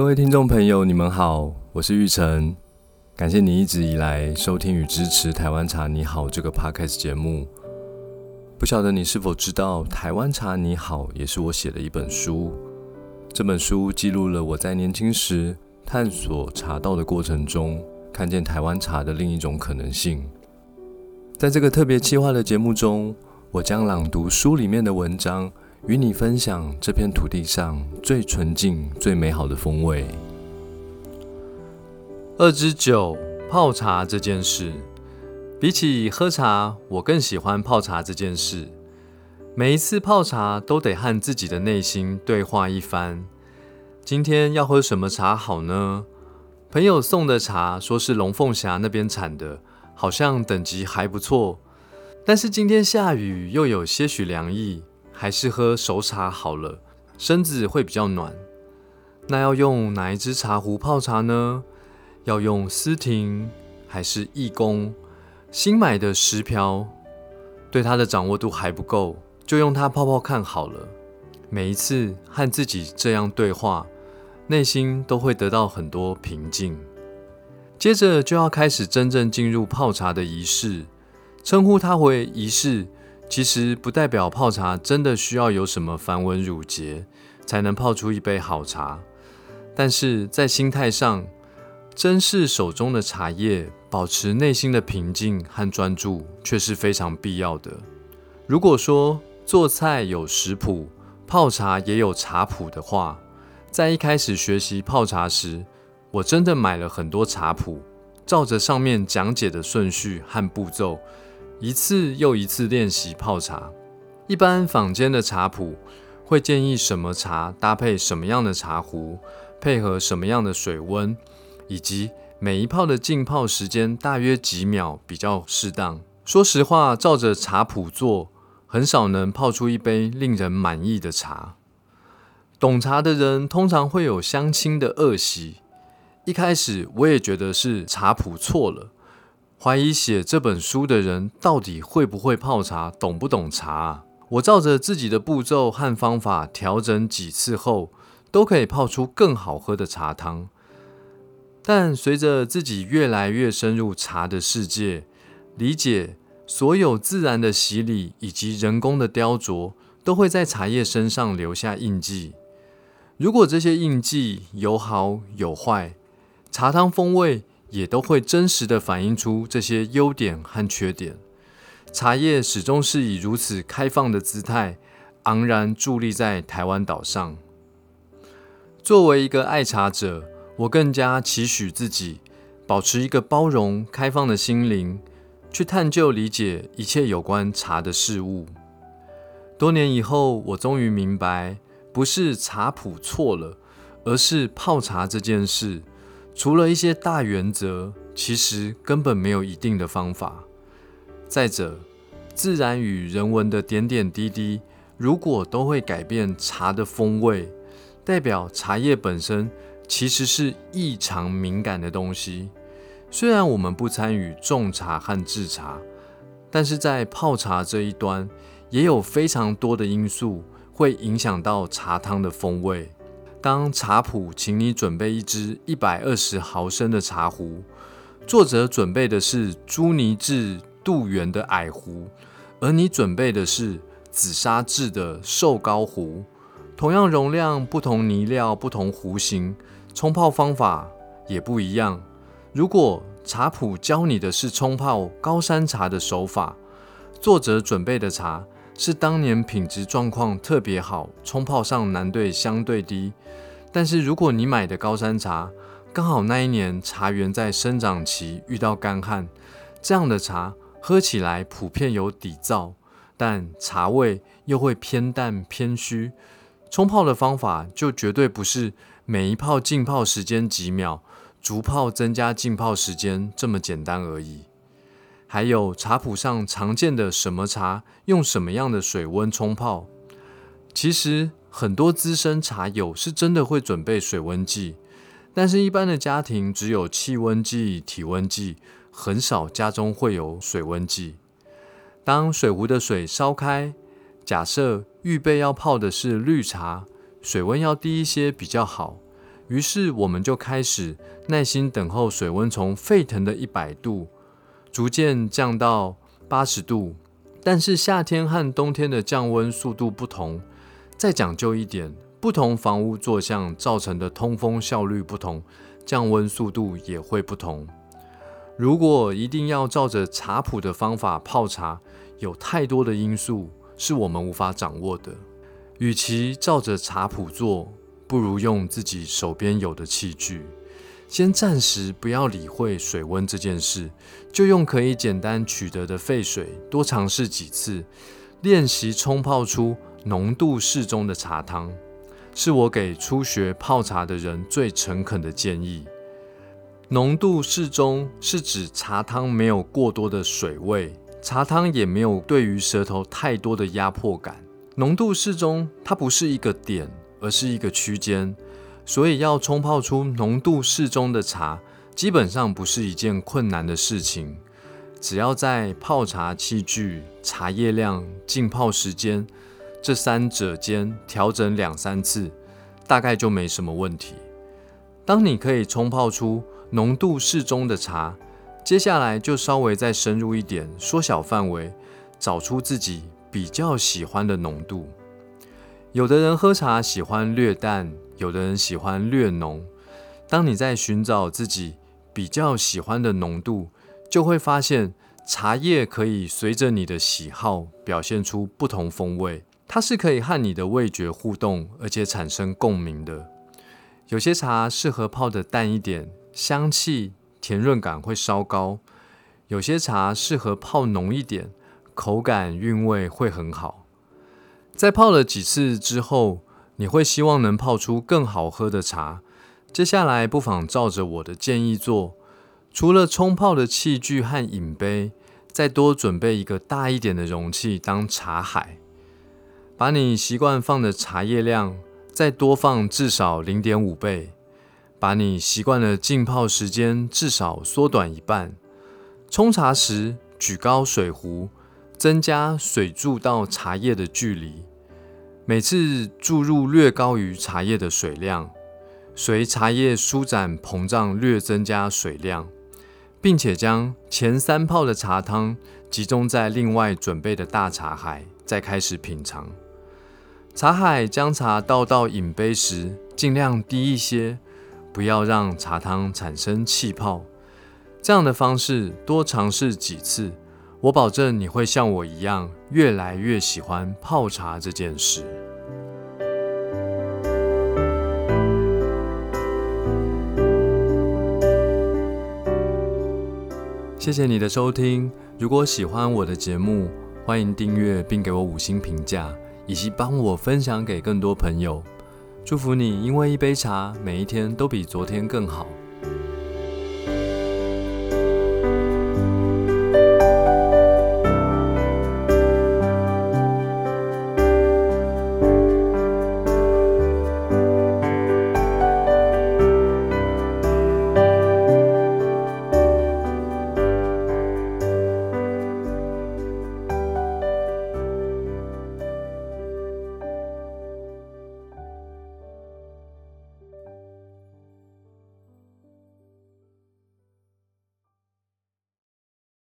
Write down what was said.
各位听众朋友，你们好，我是玉成，感谢你一直以来收听与支持《台湾茶你好》这个 podcast 节目。不晓得你是否知道，《台湾茶你好》也是我写的一本书。这本书记录了我在年轻时探索茶道的过程中，看见台湾茶的另一种可能性。在这个特别企划的节目中，我将朗读书里面的文章。与你分享这片土地上最纯净、最美好的风味。二之九泡茶这件事，比起喝茶，我更喜欢泡茶这件事。每一次泡茶都得和自己的内心对话一番。今天要喝什么茶好呢？朋友送的茶说是龙凤峡那边产的，好像等级还不错。但是今天下雨，又有些许凉意。还是喝熟茶好了，身子会比较暖。那要用哪一支茶壶泡茶呢？要用思婷还是义工？新买的石瓢，对它的掌握度还不够，就用它泡泡看好了。每一次和自己这样对话，内心都会得到很多平静。接着就要开始真正进入泡茶的仪式，称呼它为仪式。其实不代表泡茶真的需要有什么繁文缛节才能泡出一杯好茶，但是在心态上，珍视手中的茶叶，保持内心的平静和专注，却是非常必要的。如果说做菜有食谱，泡茶也有茶谱的话，在一开始学习泡茶时，我真的买了很多茶谱，照着上面讲解的顺序和步骤。一次又一次练习泡茶。一般坊间的茶谱会建议什么茶搭配什么样的茶壶，配合什么样的水温，以及每一泡的浸泡时间大约几秒比较适当。说实话，照着茶谱做，很少能泡出一杯令人满意的茶。懂茶的人通常会有相亲的恶习。一开始我也觉得是茶谱错了。怀疑写这本书的人到底会不会泡茶，懂不懂茶？我照着自己的步骤和方法调整几次后，都可以泡出更好喝的茶汤。但随着自己越来越深入茶的世界，理解所有自然的洗礼以及人工的雕琢，都会在茶叶身上留下印记。如果这些印记有好有坏，茶汤风味。也都会真实的反映出这些优点和缺点。茶叶始终是以如此开放的姿态，昂然伫立在台湾岛上。作为一个爱茶者，我更加期许自己保持一个包容、开放的心灵，去探究、理解一切有关茶的事物。多年以后，我终于明白，不是茶谱错了，而是泡茶这件事。除了一些大原则，其实根本没有一定的方法。再者，自然与人文的点点滴滴，如果都会改变茶的风味，代表茶叶本身其实是异常敏感的东西。虽然我们不参与种茶和制茶，但是在泡茶这一端，也有非常多的因素会影响到茶汤的风味。当茶谱请你准备一支一百二十毫升的茶壶，作者准备的是朱泥制杜源的矮壶，而你准备的是紫砂制的瘦高壶。同样容量，不同泥料，不同壶型，冲泡方法也不一样。如果茶谱教你的是冲泡高山茶的手法，作者准备的茶。是当年品质状况特别好，冲泡上难度相对低。但是如果你买的高山茶刚好那一年茶园在生长期遇到干旱，这样的茶喝起来普遍有底噪，但茶味又会偏淡偏虚。冲泡的方法就绝对不是每一泡浸泡时间几秒，逐泡增加浸泡时间这么简单而已。还有茶谱上常见的什么茶用什么样的水温冲泡，其实很多资深茶友是真的会准备水温计，但是一般的家庭只有气温计、体温计，很少家中会有水温计。当水壶的水烧开，假设预备要泡的是绿茶，水温要低一些比较好，于是我们就开始耐心等候水温从沸腾的一百度逐渐降到八十度。但是夏天和冬天的降温速度不同，再讲究一点，不同房屋坐向造成的通风效率不同，降温速度也会不同。如果一定要照着茶谱的方法泡茶，有太多的因素是我们无法掌握的。与其照着茶谱做，不如用自己手边有的器具。先暂时不要理会水温这件事，就用可以简单取得的沸水，多尝试几次，练习冲泡出浓度适中的茶汤，是我给初学泡茶的人最诚恳的建议。浓度适中是指茶汤没有过多的水味，茶汤也没有对于舌头太多的压迫感。浓度适中，它不是一个点，而是一个区间。所以要冲泡出浓度适中的茶，基本上不是一件困难的事情。只要在泡茶器具、茶叶量、浸泡时间这三者间调整两三次，大概就没什么问题。当你可以冲泡出浓度适中的茶，接下来就稍微再深入一点，缩小范围，找出自己比较喜欢的浓度。有的人喝茶喜欢略淡，有的人喜欢略浓。当你在寻找自己比较喜欢的浓度，就会发现茶叶可以随着你的喜好表现出不同风味。它是可以和你的味觉互动，而且产生共鸣的。有些茶适合泡的淡一点。香气、甜润感会稍高，有些茶适合泡浓一点，口感韵味会很好。在泡了几次之后，你会希望能泡出更好喝的茶。接下来不妨照着我的建议做，除了冲泡的器具和饮杯，再多准备一个大一点的容器当茶海，把你习惯放的茶叶量再多放至少零点五倍。把你习惯的浸泡时间至少缩短一半。冲茶时举高水壶，增加水柱到茶叶的距离。每次注入略高于茶叶的水量，随茶叶舒展膨胀略增加水量，并且将前三泡的茶汤集中在另外准备的大茶海，再开始品尝。茶海将茶倒到饮杯时，尽量低一些。不要让茶汤产生气泡，这样的方式多尝试几次，我保证你会像我一样越来越喜欢泡茶这件事。谢谢你的收听，如果喜欢我的节目，欢迎订阅并给我五星评价，以及帮我分享给更多朋友。祝福你，因为一杯茶，每一天都比昨天更好。